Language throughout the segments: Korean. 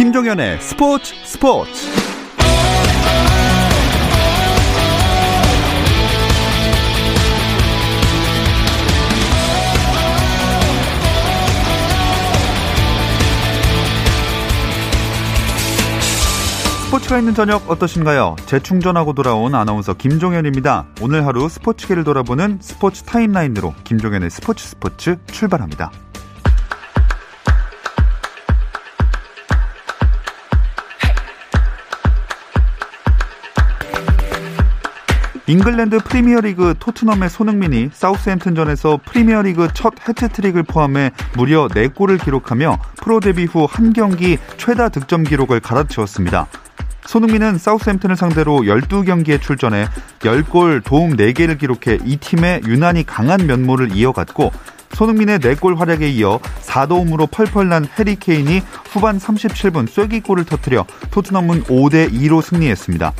김종현의 스포츠 스포츠 스포츠가 있는 저녁 어떠신가요? 재충전하고 돌아온 아나운서 김종현입니다. 오늘 하루 스포츠계를 돌아보는 스포츠 타임라인으로 김종현의 스포츠 스포츠 출발합니다. 잉글랜드 프리미어리그 토트넘의 손흥민이 사우스햄튼전에서 프리미어리그 첫 해트트릭을 포함해 무려 4골을 기록하며 프로 데뷔 후 한 경기 최다 득점 기록을 갈아치웠습니다. 손흥민은 사우스햄튼을 상대로 12경기에 출전해 10골 도움 4개를 기록해 이 팀에 유난히 강한 면모를 이어갔고 손흥민의 4골 활약에 이어 4도움으로 펄펄 난 해리 케인이 후반 37분 쐐기골을 터뜨려 토트넘은 5대 2로 승리했습니다.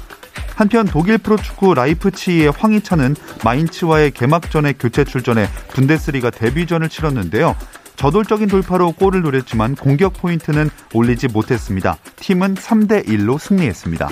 한편 독일 프로축구 라이프치히의 황희찬은 마인츠와의 개막전에 교체 출전해 분데스리가 데뷔전을 치렀는데요. 저돌적인 돌파로 골을 노렸지만 공격 포인트는 올리지 못했습니다. 팀은 3대 1로 승리했습니다.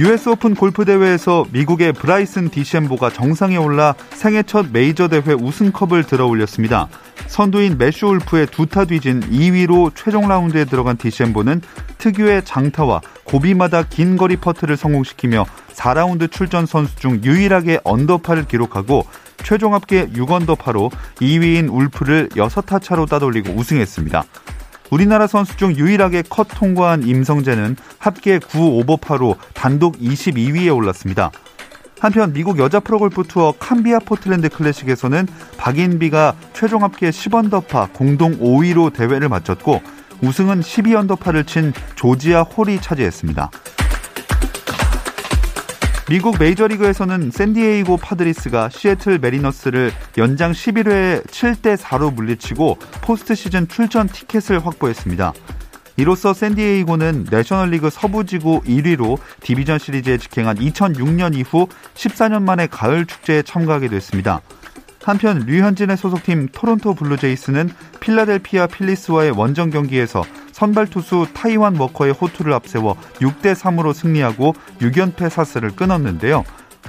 US 오픈 골프 대회에서 미국의 브라이슨 디셴보가 정상에 올라 생애 첫 메이저 대회 우승컵을 들어 올렸습니다. 선두인 매슈 울프의 두타 뒤진 2위로 최종 라운드에 들어간 디셴보는 특유의 장타와 고비마다 긴 거리 퍼트를 성공시키며 4라운드 출전 선수 중 유일하게 언더파를 기록하고 최종 합계 6언더파로 2위인 울프를 6타 차로 따돌리고 우승했습니다. 우리나라 선수 중 유일하게 컷 통과한 임성재는 합계 9 오버파로 단독 22위에 올랐습니다. 한편 미국 여자 프로골프 투어 캄비아 포틀랜드 클래식에서는 박인비가 최종 합계 10언더파 공동 5위로 대회를 마쳤고 우승은 12언더파를 친 조지아 홀이 차지했습니다. 미국 메이저리그에서는 샌디에이고 파드리스가 시애틀 매리너스를 연장 11회에 7대 4로 물리치고 포스트 시즌 출전 티켓을 확보했습니다. 이로써 샌디에이고는 내셔널리그 서부지구 1위로 디비전 시리즈에 직행한 2006년 이후 14년 만에 가을 축제에 참가하게 됐습니다. 한편 류현진의 소속팀 토론토 블루제이스는 필라델피아 필리스와의 원정 경기에서 선발 투수 타이완 워커의 호투를 앞세워 6대 3으로 승리하고 6연패 사슬을 끊었는데요.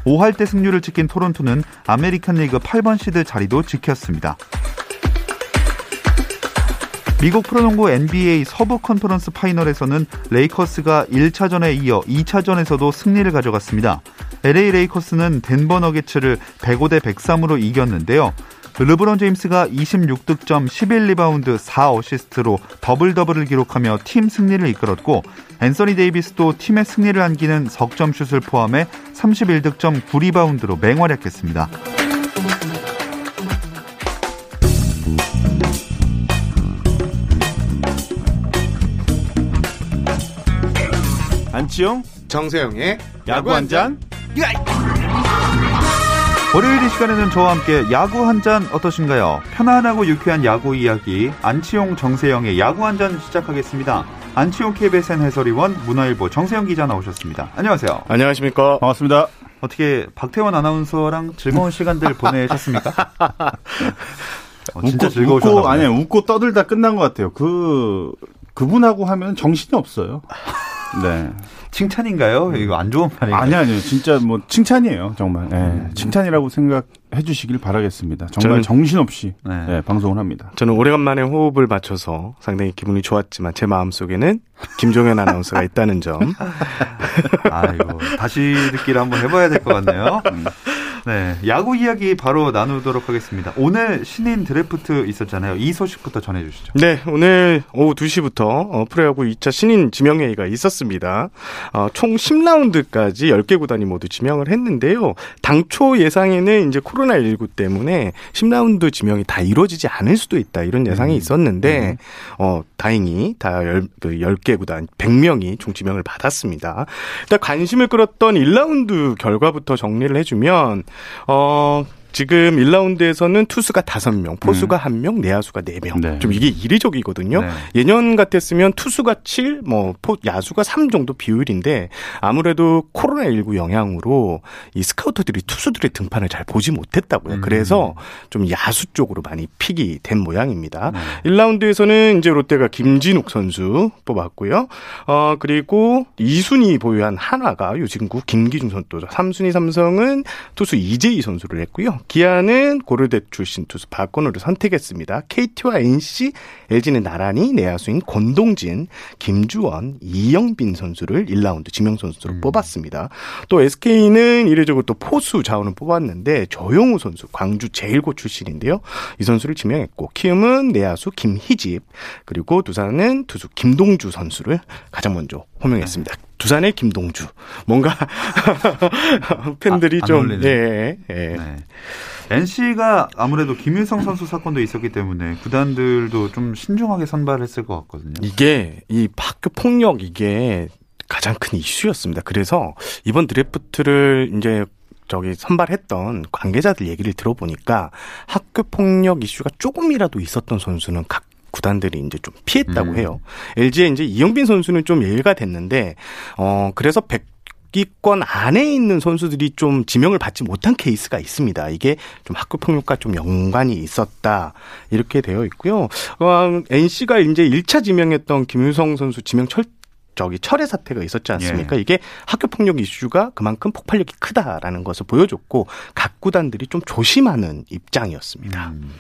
5할대 승률을 지킨 토론토는 아메리칸 리그 8번 시드 자리도 지켰습니다. 미국 프로농구 NBA 서부 컨퍼런스 파이널에서는 레이커스가 1차전에 이어 2차전에서도 승리를 가져갔습니다. LA 레이커스는 덴버 너게츠를 105대 103으로 이겼는데요. 르브론 제임스가 26득점 11리바운드 4어시스트로 더블 더블을 기록하며 팀 승리를 이끌었고 앤서니 데이비스도 팀의 승리를 안기는 석점 슛을 포함해 31득점 9리바운드로 맹활약했습니다. 안치용 정세영의 야구 한 잔. 월요일 이 시간에는 저와 함께 야구 한 잔 어떠신가요? 편안하고 유쾌한 야구 이야기 안치용 정세영의 야구 한 잔 시작하겠습니다. 안치용 KBSN 해설위원 문화일보 정세영 기자 나오셨습니다. 안녕하세요. 안녕하십니까. 반갑습니다. 어떻게 박태원 아나운서랑 즐거운 시간들 보내셨습니까? 어, 진짜 웃고, 즐거우셨나 웃고 아니 웃고 떠들다 끝난 것 같아요. 그 그분하고 하면 정신이 없어요. 네. 칭찬인가요? 이거 안 좋은 말인가요? 아니 아니요. 진짜 뭐 칭찬이에요. 정말. 네. 칭찬이라고 생각해 주시길 바라겠습니다. 정말 저는- 정신없이 네. 네, 방송을 합니다. 저는 오래간만에 호흡을 맞춰서 상당히 기분이 좋았지만 제 마음속에는 김종현 아나운서가 있다는 점. 아이고 다시 듣기를 한번 해 봐야 될 것 같네요. 네, 야구 이야기 바로 나누도록 하겠습니다. 오늘 신인 드래프트 있었잖아요. 이 소식부터 전해주시죠. 네, 오늘 오후 2시부터 어, 프로야구 2차 신인 지명회의가 있었습니다. 어, 총 10라운드까지 10개 구단이 모두 지명을 했는데요. 당초 예상에는 이제 코로나19 때문에 10라운드 지명이 다 이루어지지 않을 수도 있다. 이런 예상이 있었는데, 어, 다행히 다 10, 그 10개 구단 100명이 총 지명을 받았습니다. 일단 관심을 끌었던 1라운드 결과부터 정리를 해주면, 어, 지금 1라운드에서는 투수가 5명, 포수가 음. 1명, 내야수가 4명. 네. 좀 이게 이례적이거든요. 네. 예년 같았으면 투수가 7, 뭐 포, 야수가 3 정도 비율인데 아무래도 코로나19 영향으로 이 스카우터들이 투수들의 등판을 잘 보지 못했다고요. 음. 그래서 좀 야수 쪽으로 많이 pick이 된 모양입니다. 네. 1라운드에서는 이제 롯데가 김진욱 선수 뽑았고요. 어, 그리고 2순위 보유한 한화가 유신고 김기중 선수, 3순위 삼성은 투수 이재희 선수를 했고요. 기아는 고려대 출신 투수 박건우를 선택했습니다. KT와 NC, LG는 나란히 내야수인 권동진, 김주원, 이영빈 선수를 1라운드 지명 선수로 음. 뽑았습니다. 또 SK는 이례적으로 또 포수 자원을 뽑았는데 조용우 선수, 광주 제일고 출신인데요. 이 선수를 지명했고 키움은 내야수 김희집, 그리고 두산은 투수 김동주 선수를 가장 먼저 호명했습니다. 두산의 김동주. 뭔가 팬들이 아, 안 좀. 예, 예. 네. NC가 아무래도 김일성 선수 사건도 있었기 때문에 구단들도 좀 신중하게 선발했을 것 같거든요. 이게 이 학교 폭력 이게 가장 큰 이슈였습니다. 그래서 이번 드래프트를 이제 저기 선발했던 관계자들 얘기를 들어보니까 학교 폭력 이슈가 조금이라도 있었던 선수는 각 구단들이 이제 좀 피했다고 음. 해요. LG의 이제 이영빈 선수는 좀 예외가 됐는데 어 그래서 100 기권 안에 있는 선수들이 좀 지명을 받지 못한 케이스가 있습니다. 이게 좀 학교 폭력과 좀 연관이 있었다. 이렇게 되어 있고요. 어, NC가 이제 1차 지명했던 김유성 선수 지명 철 저기 철회 사태가 있었지 않습니까? 이게 학교 폭력 이슈가 그만큼 폭발력이 크다라는 것을 보여줬고 각 구단들이 좀 조심하는 입장이었습니다. 음.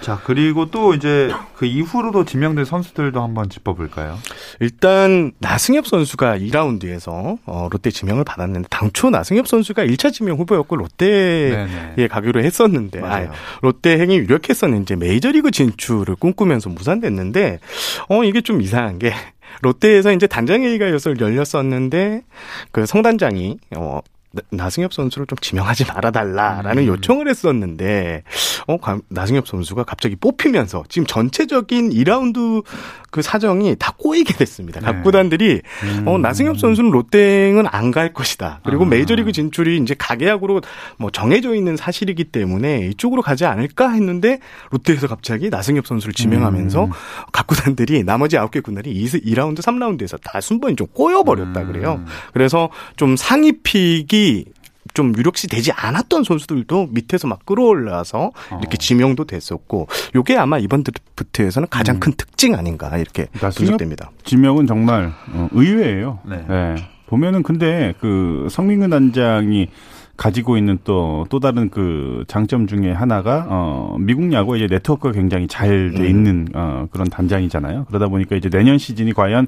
자, 그리고 또 이제 그 이후로도 지명된 선수들도 한번 짚어볼까요? 일단 나승엽 선수가 2라운드에서 어, 롯데 지명을 받았는데 당초 나승엽 선수가 1차 지명 후보였고 롯데에 네네. 가기로 했었는데. 아, 롯데 행이 유력했었는데 메이저리그 진출을 꿈꾸면서 무산됐는데 어 이게 좀 이상한 게 롯데에서 이제 단장회의가 열렸었는데 그 성단장이 어 나- 나승엽 선수를 좀 지명하지 말아달라라는 음. 요청을 했었는데, 어, 가- 나승엽 선수가 갑자기 뽑히면서 지금 전체적인 2라운드 그 사정이 다 꼬이게 됐습니다. 각 네. 구단들이, 음. 어, 나승엽 선수는 롯데행은 안 갈 것이다. 그리고 아. 메이저리그 진출이 이제 가계약으로 뭐 정해져 있는 사실이기 때문에 이쪽으로 가지 않을까 했는데 롯데에서 갑자기 나승엽 선수를 지명하면서 음. 각 구단들이 나머지 9개 구단이 2라운드, 3라운드에서 다 순번이 좀 꼬여버렸다 그래요. 음. 그래서 좀 상위 픽이 좀 유력시 되지 않았던 선수들도 밑에서 막 끌어올라서 이렇게 어. 지명도 됐었고 요게 아마 이번 드래프트에서는 가장 음. 큰 특징 아닌가 이렇게 나승엽 분석됩니다. 지명은 정말 어, 의외예요. 네. 예. 보면은 근데 그 성민근 단장이 가지고 있는 또 또 다른 그 장점 중에 하나가 어 미국 야구 이제 네트워크가 굉장히 잘돼 음. 있는 어 그런 단장이잖아요. 그러다 보니까 이제 내년 시즌이 과연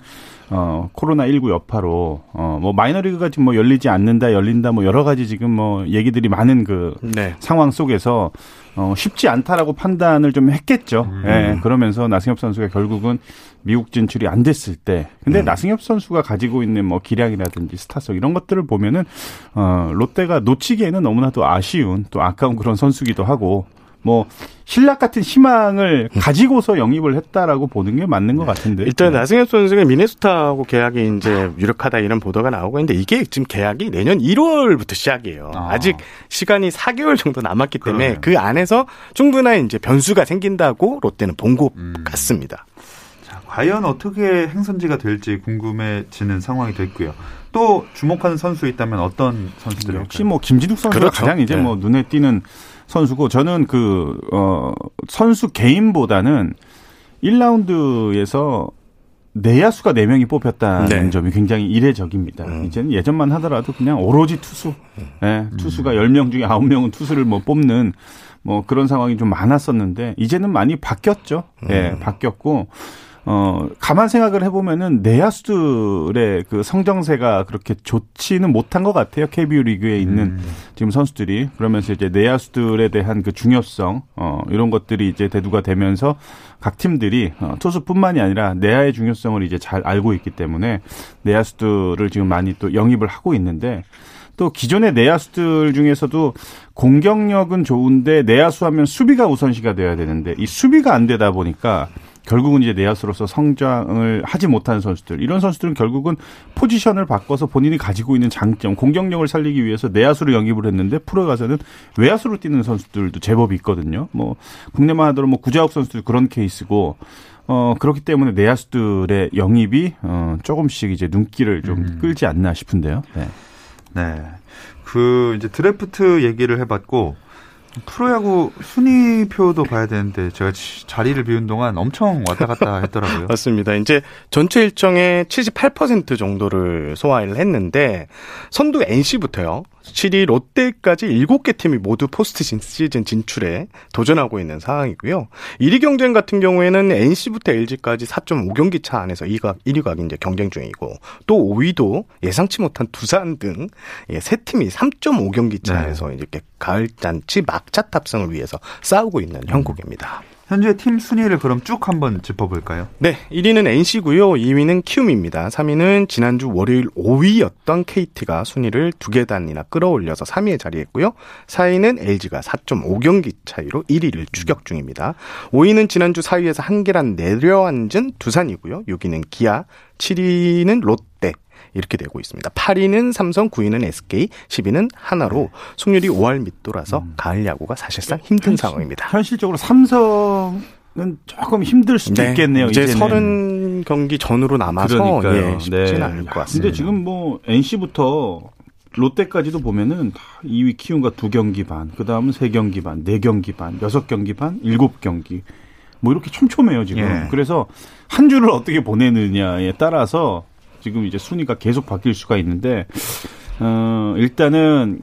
어 코로나 19 여파로 어뭐 마이너리그가 지금 뭐 열리지 않는다 열린다 뭐 여러 가지 지금 뭐 얘기들이 많은 그 네. 상황 속에서 어, 쉽지 않다라고 판단을 좀 했겠죠. 음. 예, 그러면서 나승엽 선수가 결국은 미국 진출이 안 됐을 때, 근데 음. 나승엽 선수가 가지고 있는 뭐 기량이라든지 스타성 이런 것들을 보면은 어, 롯데가 놓치기에는 너무나도 아쉬운 또 아까운 그런 선수기도 하고 뭐 신락 같은 희망을 가지고서 영입을 했다라고 보는 게 맞는 것 같은데. 일단 네. 나승엽 선수가 미네소타하고 계약이 이제 유력하다 이런 보도가 나오고 있는데 이게 지금 계약이 내년 1월부터 시작이에요. 아. 아. 직 시간이 4개월 정도 남았기 때문에 그러네요. 그 안에서 충분한 이제 변수가 생긴다고 롯데는 본것 음. 같습니다. 자, 과연 어떻게 행선지가 될지 궁금해지는 상황이 됐고요. 또 주목하는 선수 있다면 어떤 선수들일까요? 역시 뭐 김진욱 선수가 그렇죠. 가장 이제 네. 뭐 눈에 띄는 선수고 저는 그 어 선수 개인보다는 1라운드에서 내야수가 4명이 뽑혔다는 네. 점이 굉장히 이례적입니다. 음. 이제는 예전만 하더라도 그냥 오로지 투수. 예, 투수가 10명 중에 9명은 투수를 뭐 뽑는 뭐 그런 상황이 좀 많았었는데 이제는 많이 바뀌었죠. 예, 바뀌었고 어, 가만 생각을 해보면은 내야수들의 그 성정세가 그렇게 좋지는 못한 것 같아요. KBO 리그에 있는 음. 지금 선수들이 그러면서 이제 내야수들에 대한 그 중요성 어 이런 것들이 이제 대두가 되면서 각 팀들이 어, 투수뿐만이 아니라 내야의 중요성을 이제 잘 알고 있기 때문에 내야수들을 지금 많이 또 영입을 하고 있는데 또 기존의 내야수들 중에서도 공격력은 좋은데 내야수 하면 수비가 우선시가 돼야 되는데 이 수비가 안 되다 보니까 결국은 이제 내야수로서 성장을 하지 못한 선수들 이런 선수들은 결국은 포지션을 바꿔서 본인이 가지고 있는 장점 공격력을 살리기 위해서 내야수로 영입을 했는데 프로 가서는 외야수로 뛰는 선수들도 제법 있거든요. 뭐 국내만 하더라도 뭐 구자욱 선수도 그런 케이스고 어 그렇기 때문에 내야수들의 영입이 어 조금씩 이제 눈길을 좀 음. 끌지 않나 싶은데요. 네. 네. 그 이제 드래프트 얘기를 해봤고 프로야구 순위표도 봐야 되는데 제가 자리를 비운 동안 엄청 왔다 갔다 했더라고요. 맞습니다. 이제 전체 일정의 78% 정도를 소화를 했는데 선두 NC부터요. 7위 롯데까지 7개 팀이 모두 포스트 시즌 진출에 도전하고 있는 상황이고요. 1위 경쟁 같은 경우에는 NC부터 LG까지 4.5경기 차 안에서 2가 1위가 이제 경쟁 중이고 또 5위도 예상치 못한 두산 등세 예, 팀이 3.5경기 차에서 네. 이렇게 가을 잔치 막차 탑승을 위해서 싸우고 있는 형국입니다. 현재 팀 순위를 그럼 쭉 한번 짚어볼까요? 네, 1위는 NC고요. 2위는 키움입니다. 3위는 지난주 월요일 5위였던 KT가 순위를 두 계단이나 끌어올려서 3위에 자리했고요. 4위는 LG가 4.5경기 차이로 1위를 추격 중입니다. 5위는 지난주 4위에서 한 계단 내려앉은 두산이고요. 6위는 기아, 7위는 롯데, 이렇게 되고 있습니다. 8위는 삼성, 9위는 SK, 10위는 하나로 승률이 5할 밑돌아서 음. 가을 야구가 사실상 힘든 현실, 상황입니다. 현실적으로 삼성은 조금 힘들 수도 네, 있겠네요. 이제 서른 경기 전으로 남아서 예, 쉽지는 네. 않을 것 같습니다. 근데 지금 뭐 NC부터 롯데까지도 보면은 2위 키움과 두 경기 반, 그 다음은 세 경기 반, 네 경기 반, 여섯 경기 반, 일곱 경기. 뭐 이렇게 촘촘해요 지금. 예. 그래서 한 주를 어떻게 보내느냐에 따라서 지금 이제 순위가 계속 바뀔 수가 있는데 어 일단은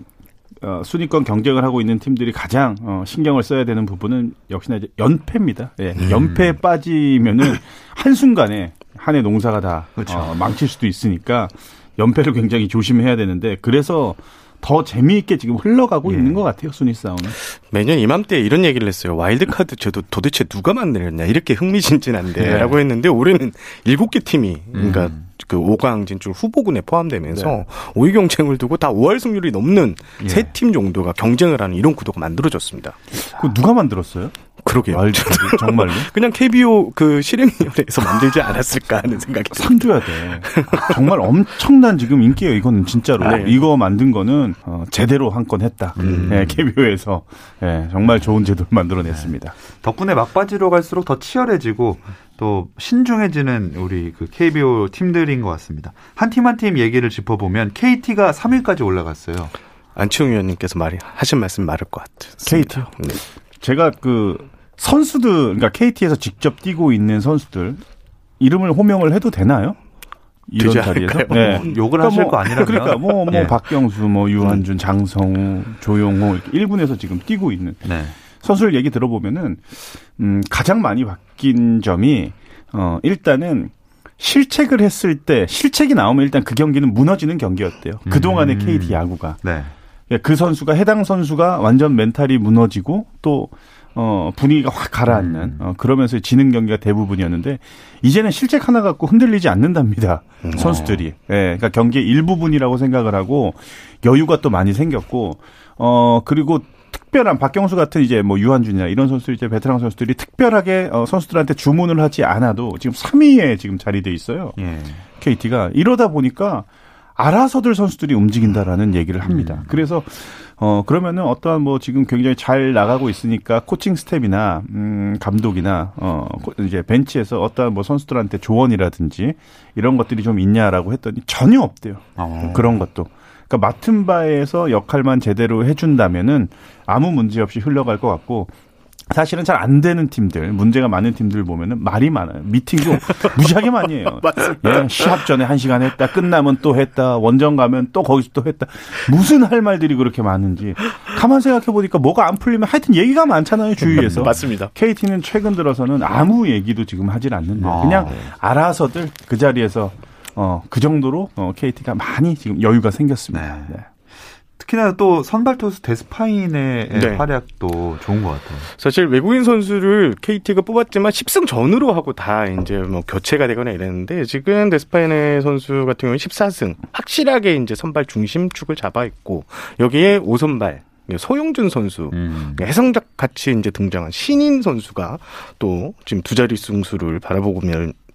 어, 순위권 경쟁을 하고 있는 팀들이 가장 어, 신경을 써야 되는 부분은 역시나 이제 연패입니다. 예. 음. 연패에 빠지면은 한 순간에 한 해 농사가 다 그렇죠. 어, 망칠 수도 있으니까 연패를 굉장히 조심해야 되는데 그래서 더 재미있게 지금 흘러가고 예. 있는 것 같아요 순위 싸움은. 매년 이맘때 이런 얘기를 했어요. 와일드카드 저도 도대체 누가 만들었냐 이렇게 흥미진진한데라고 예. 했는데 올해는 일곱 개 팀이 그러니까 음. 그 5강 진출 후보군에 포함되면서 네. 5위 경쟁을 두고 다 5할 승률이 넘는 예. 세팀 정도가 경쟁을 하는 이런 구도가 만들어졌습니다. 그 누가 만들었어요? 그러게요. 알죠. 정말로? 그냥 KBO 그 실행위원회에서 만들지 않았을까 하는 생각이 상줘야 돼. 정말 엄청난 지금 인기예요. 이거는 진짜로. 네. 이거 만든 거는 어, 제대로 한 건 했다. 음. 네, KBO에서 네, 정말 좋은 제도를 만들어냈습니다. 네. 덕분에 막바지로 갈수록 더 치열해지고 또 신중해지는 우리 그 KBO 팀들인 것 같습니다. 한 팀 한 팀 얘기를 짚어보면 KT가 3위까지 올라갔어요. 안치홍 위원님께서 말이 하신 말씀 말을 것 같아요. KT. 네. 제가 그 선수들 그러니까 KT에서 직접 뛰고 있는 선수들 이름을 호명을 해도 되나요? 이런 자리에서 네. 뭐 욕을 그러니까 하실 뭐, 거 아니라면 그러니까 뭐뭐 뭐 네. 박경수 뭐 유한준 장성우 조용호 이렇게 1군에서 지금 뛰고 있는 네. 선수들 얘기 들어보면은 음 가장 많이 바뀐 점이 어 일단은 실책을 했을 때 실책이 나오면 일단 그 경기는 무너지는 경기였대요. 그 동안의 음. KT 야구가. 네. 예, 그 선수가 해당 선수가 완전 멘탈이 무너지고 또 어, 분위기가 확 가라앉는, 음. 어, 그러면서 지는 경기가 대부분이었는데, 이제는 실책 하나 갖고 흔들리지 않는답니다. 음. 선수들이. 예, 그러니까 경기의 일부분이라고 생각을 하고, 여유가 또 많이 생겼고, 어, 그리고 특별한 박경수 같은 이제 뭐 유한준이나 이런 선수들 이제 베테랑 선수들이 특별하게 어, 선수들한테 주문을 하지 않아도 지금 3위에 지금 자리돼 있어요. 예. KT가 이러다 보니까 알아서들 선수들이 움직인다라는 얘기를 합니다. 음. 그래서 어 그러면은 어떠한 뭐 지금 굉장히 잘 나가고 있으니까 코칭 스태프나 음 감독이나 어 이제 벤치에서 어떠한 뭐 선수들한테 조언이라든지 이런 것들이 좀 있냐라고 했더니 전혀 없대요. 어. 그런 것도. 그러니까 맡은 바에서 역할만 제대로 해준다면은 아무 문제 없이 흘러갈 것 같고 사실은 잘 안 되는 팀들, 문제가 많은 팀들 보면은 말이 많아요. 미팅도 무지하게 많이 해요. 맞습니다. 예, 시합 전에 한 시간 했다, 끝나면 또 했다, 원정 가면 또 거기서 또 했다. 무슨 할 말들이 그렇게 많은지. 가만 생각해 보니까 뭐가 안 풀리면 하여튼 얘기가 많잖아요, 주위에서. 맞습니다. KT는 최근 들어서는 아무 얘기도 지금 하질 않는데 아, 그냥 네. 알아서들 그 자리에서 어, 그 정도로 어, KT가 많이 지금 여유가 생겼습니다. 네. 네. 특히나 또 선발 투수 데스파인의 네. 활약도 좋은 것 같아요. 사실 외국인 선수를 KT가 뽑았지만 10승 전으로 하고 다 이제 뭐 교체가 되거나 이랬는데 지금 데스파인의 선수 같은 경우는 14승 확실하게 이제 선발 중심축을 잡아 있고 여기에 5선발 소용준 선수 음. 해성작 같이 이제 등장한 신인 선수가 또 지금 두 자리 승수를 바라보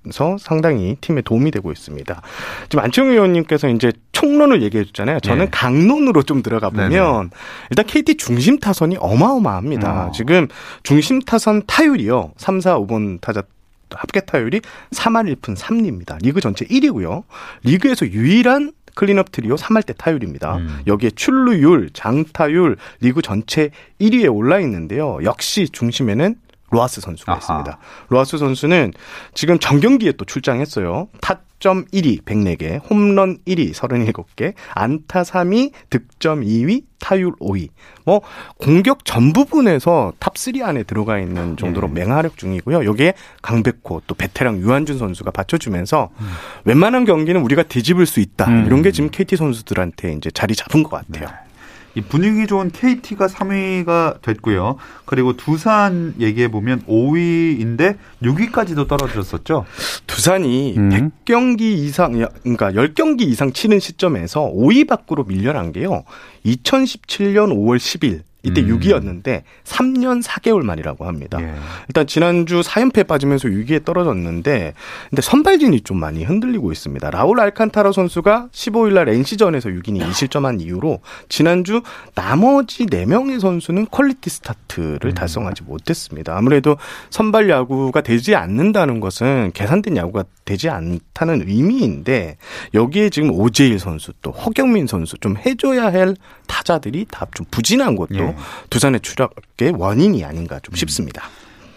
고서 상당히 팀에 도움이 되고 있습니다. 지금 안치홍 의원님께서 이제 총론을 얘기해 줬잖아요. 저는 네. 강론으로 좀 들어가 보면 네네. 일단 KT 중심 타선이 어마어마합니다. 어. 지금 중심 타선 타율이요. 3, 4, 5번 타자 합계 타율이 3할 1푼 3리입니다. 리그 전체 1위고요. 리그에서 유일한 클린업 트리오 3할대 타율입니다. 음. 여기에 출루율, 장타율, 리그 전체 1위에 올라 있는데요. 역시 중심에는 로하스 선수가 아하. 있습니다. 로하스 선수는 지금 전 경기에 또 출장했어요. 타점 1위 104개, 홈런 1위 37개, 안타 3위, 득점 2위, 타율 5위. 뭐 공격 전 부문에서 탑 3 안에 들어가 있는 정도로 네. 맹활약 중이고요. 여기에 강백호 또 베테랑 유한준 선수가 받쳐주면서 음. 웬만한 경기는 우리가 뒤집을 수 있다. 음. 이런 게 지금 KT 선수들한테 이제 자리 잡은 것 같아요. 네. 이 분위기 좋은 KT가 3위가 됐고요. 그리고 두산 얘기해 보면 5위인데 6위까지도 떨어졌었죠. 두산이 음. 100경기 이상 그러니까 10경기 이상 치는 시점에서 5위 밖으로 밀려난 게요. 2017년 5월 10일 이때 음. 6위였는데 3년 4개월 만이라고 합니다. 예. 일단 지난주 4연패 빠지면서 6위에 떨어졌는데 근데 선발진이 좀 많이 흔들리고 있습니다. 라울 알칸타라 선수가 15일 날 NC전에서 6이닝 2실점한 이후로 지난주 나머지 4명의 선수는 퀄리티 스타트를 음. 달성하지 못했습니다. 아무래도 선발 야구가 되지 않는다는 것은 계산된 야구가 되지 않다는 의미인데 여기에 지금 오재일 선수 또 허경민 선수 좀 해줘야 할 타자들이 다 좀 부진한 것도 예. 두산의 추락의 원인이 아닌가 좀 음. 싶습니다.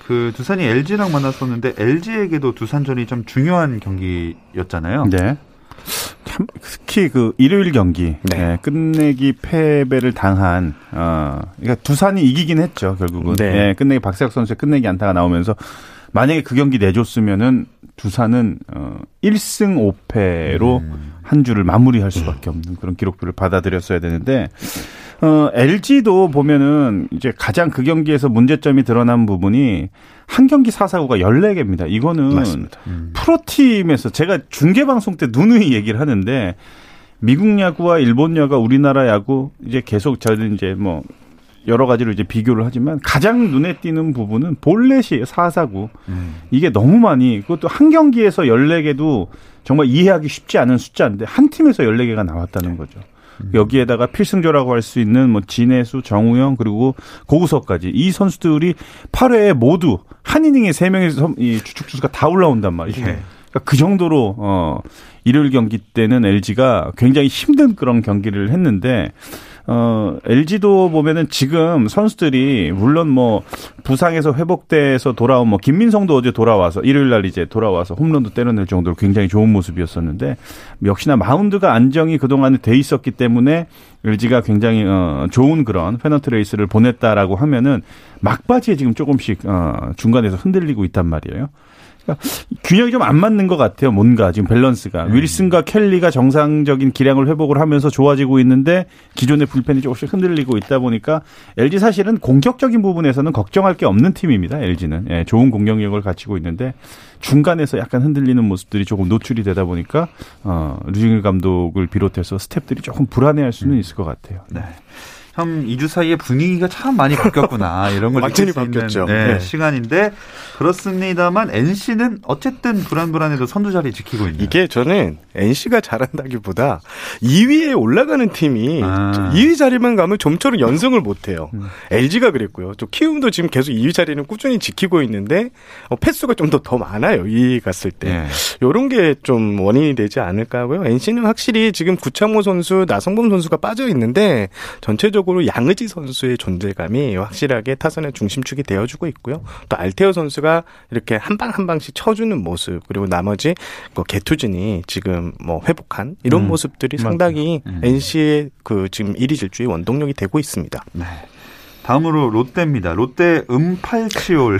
그 두산이 LG랑 만났었는데 LG에게도 두산전이 좀 중요한 경기였잖아요. 네. 참 특히 그 일요일 경기 네. 네, 끝내기 패배를 당한 어 그러니까 두산이 이기긴 했죠 결국은 네. 네 끝내기 박세혁 선수의 끝내기 안타가 나오면서 만약에 그 경기 내줬으면은 두산은 어 1승 5패로 음. 한 주를 마무리할 수밖에 없는 그런 기록들을 받아들였어야 되는데 어 LG도 보면은 이제 가장 그 경기에서 문제점이 드러난 부분이 한 경기 사사구가 14개입니다. 이거는 음. 프로팀에서 제가 중계 방송 때 누누이 얘기를 하는데 미국 야구와 일본 야구와 우리나라 야구 이제 계속 저는 이제 뭐 여러 가지로 이제 비교를 하지만 가장 눈에 띄는 부분은 볼넷이 사사구 음. 이게 너무 많이 그것도 한 경기에서 14개도 정말 이해하기 쉽지 않은 숫자인데 한 팀에서 14개가 나왔다는 거죠. 음. 여기에다가 필승조라고 할 수 있는 뭐 진해수, 정우영 그리고 고구석까지 이 선수들이 8회에 모두 한 이닝에 3명의 이 주축 투수가 다 올라온단 말이죠. 예. 그러니까 그 정도로 어 일요일 경기 때는 LG가 굉장히 힘든 그런 경기를 했는데 어, LG도 보면은 지금 선수들이 물론 뭐 부상에서 회복돼서 돌아온 뭐 김민성도 어제 돌아와서 일요일 날 이제 돌아와서 홈런도 때려낼 정도로 굉장히 좋은 모습이었었는데 역시나 마운드가 안정이 그동안에 돼 있었기 때문에 LG가 굉장히 어 좋은 그런 페넌트 레이스를 보냈다라고 하면은 막바지에 지금 조금씩 어 중간에서 흔들리고 있단 말이에요. 그러니까 균형이 좀 안 맞는 것 같아요. 뭔가 지금 밸런스가 음. 윌슨과 켈리가 정상적인 기량을 회복을 하면서 좋아지고 있는데 기존의 불펜이 조금씩 흔들리고 있다 보니까 LG 사실은 공격적인 부분에서는 걱정할 게 없는 팀입니다. LG는 예, 좋은 공격력을 갖추고 있는데 중간에서 약간 흔들리는 모습들이 조금 노출이 되다 보니까 어, 류징일 감독을 비롯해서 스탭들이 조금 불안해할 수는 음. 있을 것 같아요. 네. 참 2주 사이에 분위기가 참 많이 바뀌었구나 이런 걸 완전히 바뀌었죠. 네, 네. 시간인데 그렇습니다만 NC는 어쨌든 불안불안해도 선두 자리 지키고 있는. 이게 저는 NC가 잘한다기보다 2위에 올라가는 팀이 아. 2위 자리만 가면 좀처럼 연승을 못해요. 음. LG가 그랬고요. 또 키움도 지금 계속 2위 자리는 꾸준히 지키고 있는데 어, 패수가 좀 더 더 많아요. 2위 갔을 때. 네. 이런 게 좀 원인이 되지 않을까 하고요. NC는 확실히 지금 구창모 선수, 나성범 선수가 빠져 있는데 전체적으로 양의지 선수의 존재감이 확실하게 타선의 중심축이 되어주고 있고요. 또 알테오 선수가 이렇게 한 방 한 방씩 쳐주는 모습 그리고 나머지 그 개투진이 지금 뭐 회복한 이런 음, 모습들이 상당히 음. NC의 그 지금 1위 질주의 원동력이 되고 있습니다. 네. 다음으로 롯데입니다. 롯데 음팔치올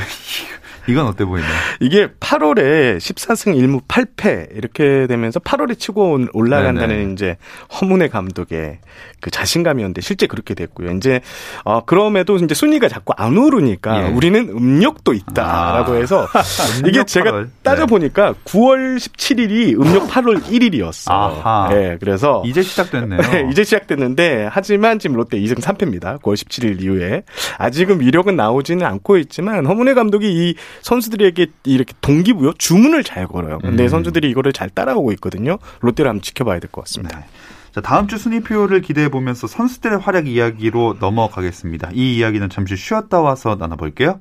이건 어때 보이나요? 이게 8월에 14승 1무 8패 이렇게 되면서 8월에 치고 올라간다는 네네. 이제 허문의 감독의 그 자신감이었는데 실제 그렇게 됐고요. 이제 어 그럼에도 이제 순위가 자꾸 안 오르니까 예. 우리는 음력도 있다라고 아. 해서 이게 제가 8월. 따져 보니까 네. 9월 17일이 음력 8월 1일이었어. 아하. 네, 그래서 이제 시작됐네요. 네, 이제 시작됐는데 하지만 지금 롯데 2승 3패입니다. 9월 17일 이후에 아직은 위력은 나오지는 않고 있지만 허문의 감독이 이 선수들에게 이렇게 동기부여 주문을 잘 걸어요. 근데 음. 선수들이 이거를 잘 따라오고 있거든요. 롯데를 한번 지켜봐야 될 것 같습니다. 네. 자, 다음 주 순위표를 기대해 보면서 선수들의 활약 이야기로 넘어가겠습니다. 이 이야기는 잠시 쉬었다 와서 나눠볼게요.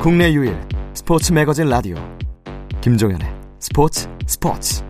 국내 유일 스포츠 매거진 라디오 김종현의 스포츠 스포츠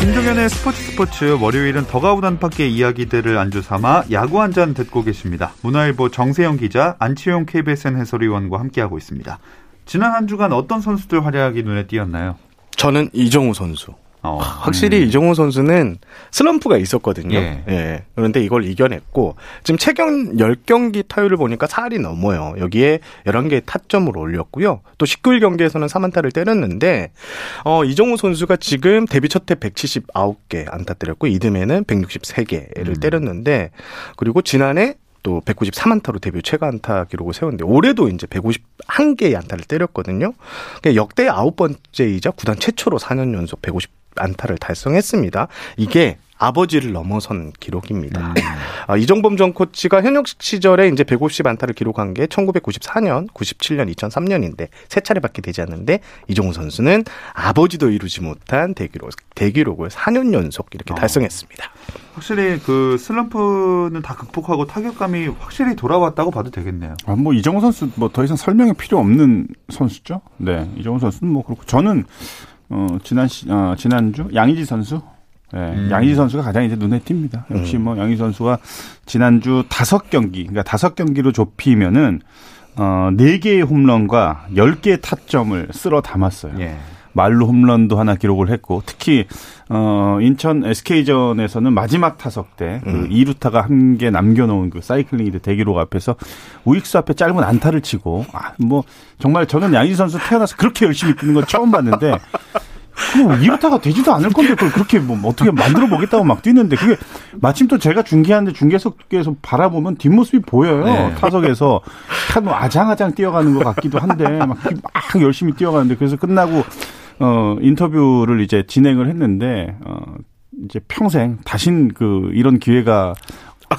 김종현의 스포츠 스포츠 월요일은 더가우 단밖의 이야기들을 안주 삼아 야구 한 잔 듣고 계십니다. 문화일보 정세영 기자, 안치용 KBSN 해설위원과 함께하고 있습니다. 지난 한 주간 어떤 선수들 활약이 눈에 띄었나요? 저는 이정우 선수. 어, 확실히 음. 이정우 선수는 슬럼프가 있었거든요. 예. 예. 그런데 이걸 이겨냈고 지금 최경 10경기 타율을 보니까 4할이 넘어요. 여기에 11개의 타점을 올렸고요. 또 19일 경기에서는 3안타를 때렸는데 어, 이정우 선수가 지금 데뷔 첫해 179개 안타 때렸고 이듬해는 163개를 음. 때렸는데 그리고 지난해 또 193안타로 데뷔 최고 안타 기록을 세웠는데 올해도 이제 151개의 안타를 때렸거든요. 그러니까 역대 아홉 번째이자 구단 최초로 4년 연속 150 안타를 달성했습니다. 이게 아버지를 넘어선 기록입니다. 음. 아, 이정범 전 코치가 현역 시절에 이제 150 안타를 기록한 게 1994년, 97년, 2003년인데 세 차례밖에 되지 않는데 이종우 선수는 아버지도 이루지 못한 대기록, 대기록을 4년 연속 이렇게 어. 달성했습니다. 확실히 그 슬럼프는 다 극복하고 타격감이 확실히 돌아왔다고 봐도 되겠네요. 아, 뭐 이정우 선수 뭐 더 이상 설명이 필요 없는 선수죠. 네, 이정우 선수는 뭐 그렇고 저는 어, 지난 시, 어, 지난주 양의지 선수 네, 음. 양의지 선수가 가장 이제 눈에 띕니다. 역시 음. 뭐 양의지 선수가 지난주 다섯 경기, 그러니까 다섯 경기로 좁히면은 어, 네 개의 홈런과 열 개의 타점을 쓸어 담았어요. 예. 말로 홈런도 하나 기록을 했고 특히 어 인천 SK전에서는 마지막 타석 때그 음. 2루타가 한 개 남겨 놓은 그 사이클링 이드 대기록 앞에서 우익수 앞에 짧은 안타를 치고 아 뭐 정말 저는 양희 선수 태어나서 그렇게 열심히 뛰는 건 처음 봤는데 뭐 2루타가 되지도 않을 건데 그걸 그렇게 뭐 어떻게 만들어 보겠다고 막 뛰는데 그게 마침 또 제가 중계하는데 중계석에서 바라보면 뒷모습이 보여요 네. 타석에서 뭐 아장아장 뛰어가는 것 같기도 한데 막, 막 열심히 뛰어가는데 그래서 끝나고 어, 인터뷰를 이제 진행을 했는데, 어, 이제 평생 다신 그 이런 기회가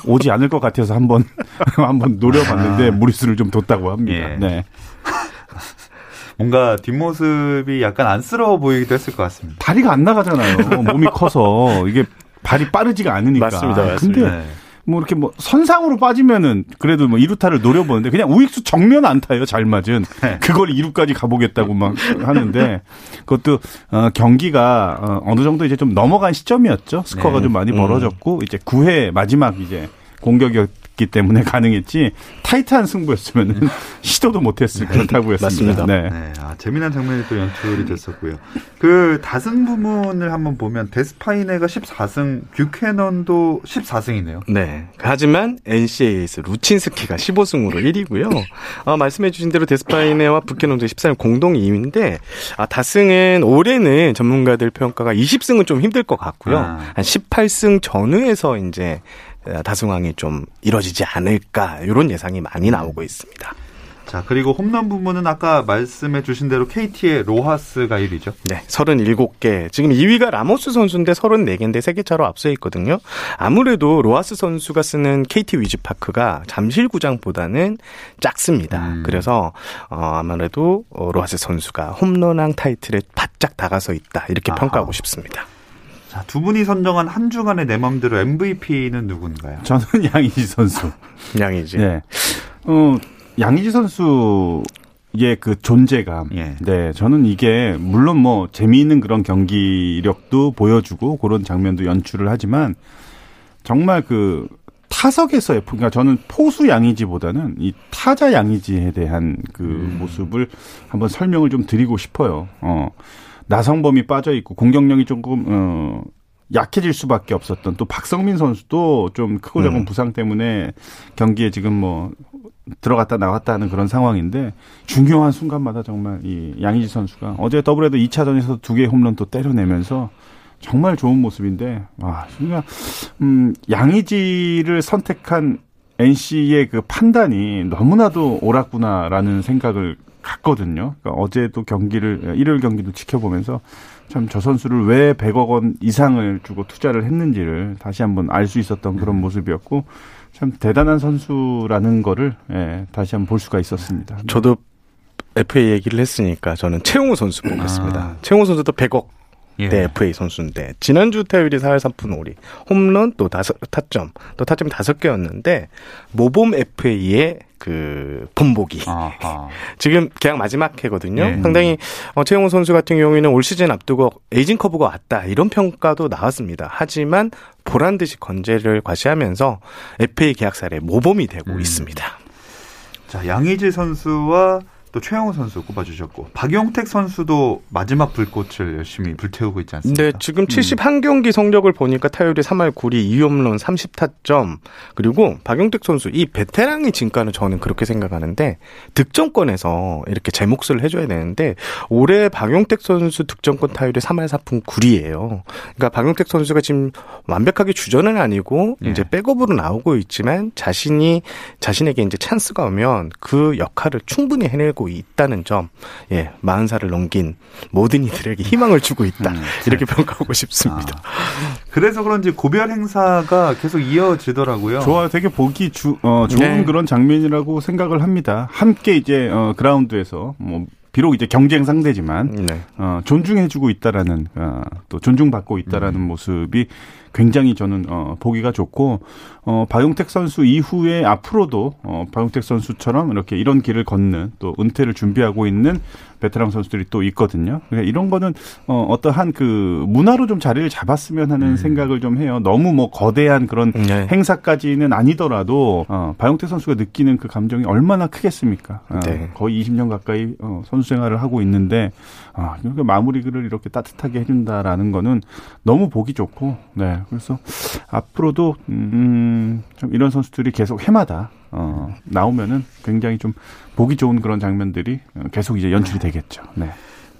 오지 않을 것 같아서 한번 한번 노려봤는데 아. 무리수를 좀 뒀다고 합니다. 예. 네. 뭔가 뒷모습이 약간 안쓰러워 보이기도 했을 것 같습니다. 다리가 안 나가잖아요. 몸이 커서 이게 발이 빠르지가 않으니까. 맞습니다. 맞습니다. 근데 네. 뭐 이렇게 뭐 선상으로 빠지면은 그래도 뭐 이루타를 노려보는데 그냥 우익수 정면 안타예요 잘 맞은 네. 그걸 이루까지 가보겠다고 막 하는데 그것도 어 경기가 어 어느 정도 이제 좀 넘어간 시점이었죠 스코어가 네. 좀 많이 음. 벌어졌고 음. 이제 9회 마지막 이제 공격이 있기 때문에 가능했지 타이트한 승부였으면 음. 시도도 못했을 그런 타구였습니다. 네. 네. 아, 재미난 장면이 또 연출이 됐었고요. 그 다승 부문을 한번 보면 데스파이네가 14승, 뷰캐넌도 14승이네요. 네. 하지만 NC에서 루친스키가 15승으로 1위고요. 아, 말씀해주신 대로 데스파이네와 뷰캐넌도 14승 공동 2위인데 아, 다승은 올해는 전문가들 평가가 20승은 좀 힘들 것 같고요. 아. 한 18승 전후에서 이제 다승왕이 좀 이뤄지지 않을까 이런 예상이 많이 음. 나오고 있습니다. 자, 그리고 홈런 부문은 아까 말씀해 주신 대로 KT의 로하스가 1위죠. 네, 37개. 지금 2위가 라모스 선수인데 34개인데 3개 차로 앞서 있거든요. 아무래도 로하스 선수가 쓰는 KT 위즈파크가 잠실구장보다는 작습니다. 음. 그래서 어, 아무래도 로하스 선수가 홈런왕 타이틀에 바짝 다가서 있다. 이렇게 아하. 평가하고 싶습니다. 자, 두 분이 선정한 한 주간의 내 맘대로 MVP는 누군가요? 저는 양희지 선수. 양희지. 네. 어, 양희지 선수의 그 존재감. 예. 네. 저는 이게 물론 뭐 재미있는 그런 경기력도 보여주고 그런 장면도 연출을 하지만 정말 그 타석에서의 그러니까 저는 포수 양이지보다는 이 타자 양이지에 대한 그 음. 모습을 한번 설명을 좀 드리고 싶어요. 어. 나성범이 빠져 있고 공격력이 조금 어 약해질 수밖에 없었던 또 박성민 선수도 좀 크고 작은 음. 부상 때문에 경기에 지금 뭐 들어갔다 나왔다 하는 그런 상황인데 중요한 순간마다 정말 이 양희지 선수가 어제 더블헤더 2차전에서 두 개의 홈런 또 때려내면서 정말 좋은 모습인데 와 그러니까 음 양희지를 선택한 NC의 그 판단이 너무나도 옳았구나라는 생각을 갔거든요. 그러니까 어제도 경기를 일요일 경기도 지켜보면서 참 저 선수를 왜 100억 원 이상을 주고 투자를 했는지를 다시 한번 알 수 있었던 그런 모습이었고 참 대단한 선수라는 거를 예, 다시 한번 볼 수가 있었습니다. 저도 FA 얘기를 했으니까 저는 최용우 선수 보겠습니다. 아. 최용우 선수도 100억 예. 네, FA 선수인데 지난주 타율이 4할 3푼 5리, 홈런 또 다섯 타점, 또 타점이 다섯 개였는데 모범 FA의 그 본보기. 아하. 지금 계약 마지막 해거든요. 예. 상당히 어, 최영호 선수 같은 경우에는 올 시즌 앞두고 에이징 커브가 왔다 이런 평가도 나왔습니다. 하지만 보란 듯이 건재를 과시하면서 FA 계약살에 모범이 되고 음. 있습니다. 자 양의지 선수와 또 최영호 선수 꼽아주셨고 박용택 선수도 마지막 불꽃을 열심히 불태우고 있지 않습니까? 네, 지금 71경기 음. 성적을 보니까 타율이 3할 9리 2홈런 30타점 그리고 박용택 선수 이 베테랑의 진가는 저는 그렇게 생각하는데 득점권에서 이렇게 제 몫을 해줘야 되는데 올해 박용택 선수 득점권 타율이 3할 4푼 9리예요. 그러니까 박용택 선수가 지금 완벽하게 주전은 아니고 네. 이제 백업으로 나오고 있지만 자신이 자신에게 이제 찬스가 오면 그 역할을 충분히 해내고 하고 있다는 점, 예, 40살을 넘긴 모든 이들에게 희망을 주고 있다. 음, 이렇게 평가하고 싶습니다. 아, 그래서 그런지 고별 행사가 계속 이어지더라고요. 좋아, 되게 보기 주, 어, 좋은 네. 그런 장면이라고 생각을 합니다. 함께 이제, 어, 그라운드에서 뭐, 비록 이제 경쟁 상대지만 네. 어, 존중해주고 있다라는 어, 또 존중받고 있다라는 음. 모습이 굉장히 저는 어, 보기가 좋고 어, 박용택 선수 이후에 앞으로도 어, 박용택 선수처럼 이렇게 이런 길을 걷는 또 은퇴를 준비하고 있는 베테랑 선수들이 또 있거든요. 그러니까 이런 거는 어, 어떠한 그 문화로 좀 자리를 잡았으면 하는 음. 생각을 좀 해요. 너무 뭐 거대한 그런 네. 행사까지는 아니더라도 어, 박용택 선수가 느끼는 그 감정이 얼마나 크겠습니까? 어, 네. 거의 20년 가까이 어, 선수 생활을 하고 있는데 아, 이렇게 마무리를 이렇게 따뜻하게 해준다라는 거는 너무 보기 좋고, 네. 그래서 앞으로도 음, 좀 이런 선수들이 계속 해마다 어, 나오면은 굉장히 좀 보기 좋은 그런 장면들이 계속 이제 연출이 네. 되겠죠. 네.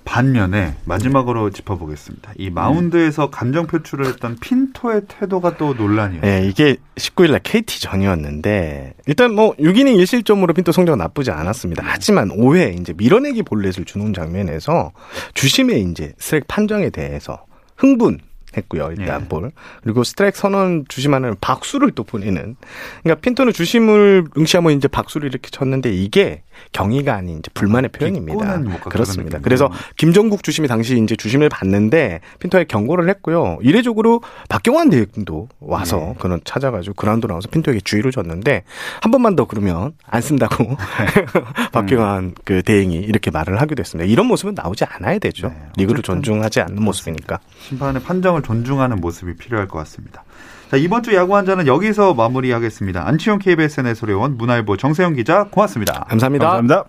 반면에 마지막으로 짚어보겠습니다. 이 마운드에서 감정 표출을 했던 핀토의 태도가 또 논란이에요. 네, 이게 19일 날 KT 전이었는데 일단 뭐 6이닝 1실점으로 핀토 성적은 나쁘지 않았습니다. 하지만 5회 이제 밀어내기 볼넷을 주는 장면에서 주심의 이제 스트라이크 판정에 대해서 흥분 했고요. 일단 예. 볼. 그리고 스트라이크 선언 주심한테 박수를 또 보내는. 그러니까 핀토는 주심을 응시하면 이제 박수를 이렇게 쳤는데 이게 경의가 아닌 이제 불만의 표현입니다. 그렇습니다. 그래서 김정국 주심이 당시 이제 주심을 받는데 핀토에 경고를 했고요. 이례적으로 박경환 대행도 와서 네. 그는 찾아가지고 그라운드 나와서 핀토에게 주의를 줬는데 한 번만 더 그러면 안 쓴다고 네. 박경환 음. 그 대행이 이렇게 말을 하게 됐습니다. 이런 모습은 나오지 않아야 되죠. 네. 리그를 존중하지 않는 모습이니까. 심판의 판정을 존중하는 모습이 필요할 것 같습니다. 자, 이번 주 야구 한자는 여기서 마무리하겠습니다. 안치용 KBSN 해설위원 문화일보 정세영 기자 고맙습니다. 감사합니다. 감사합니다.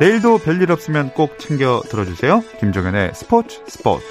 내일도 별일 없으면 꼭 챙겨 들어주세요. 김종현의 스포츠 스포츠.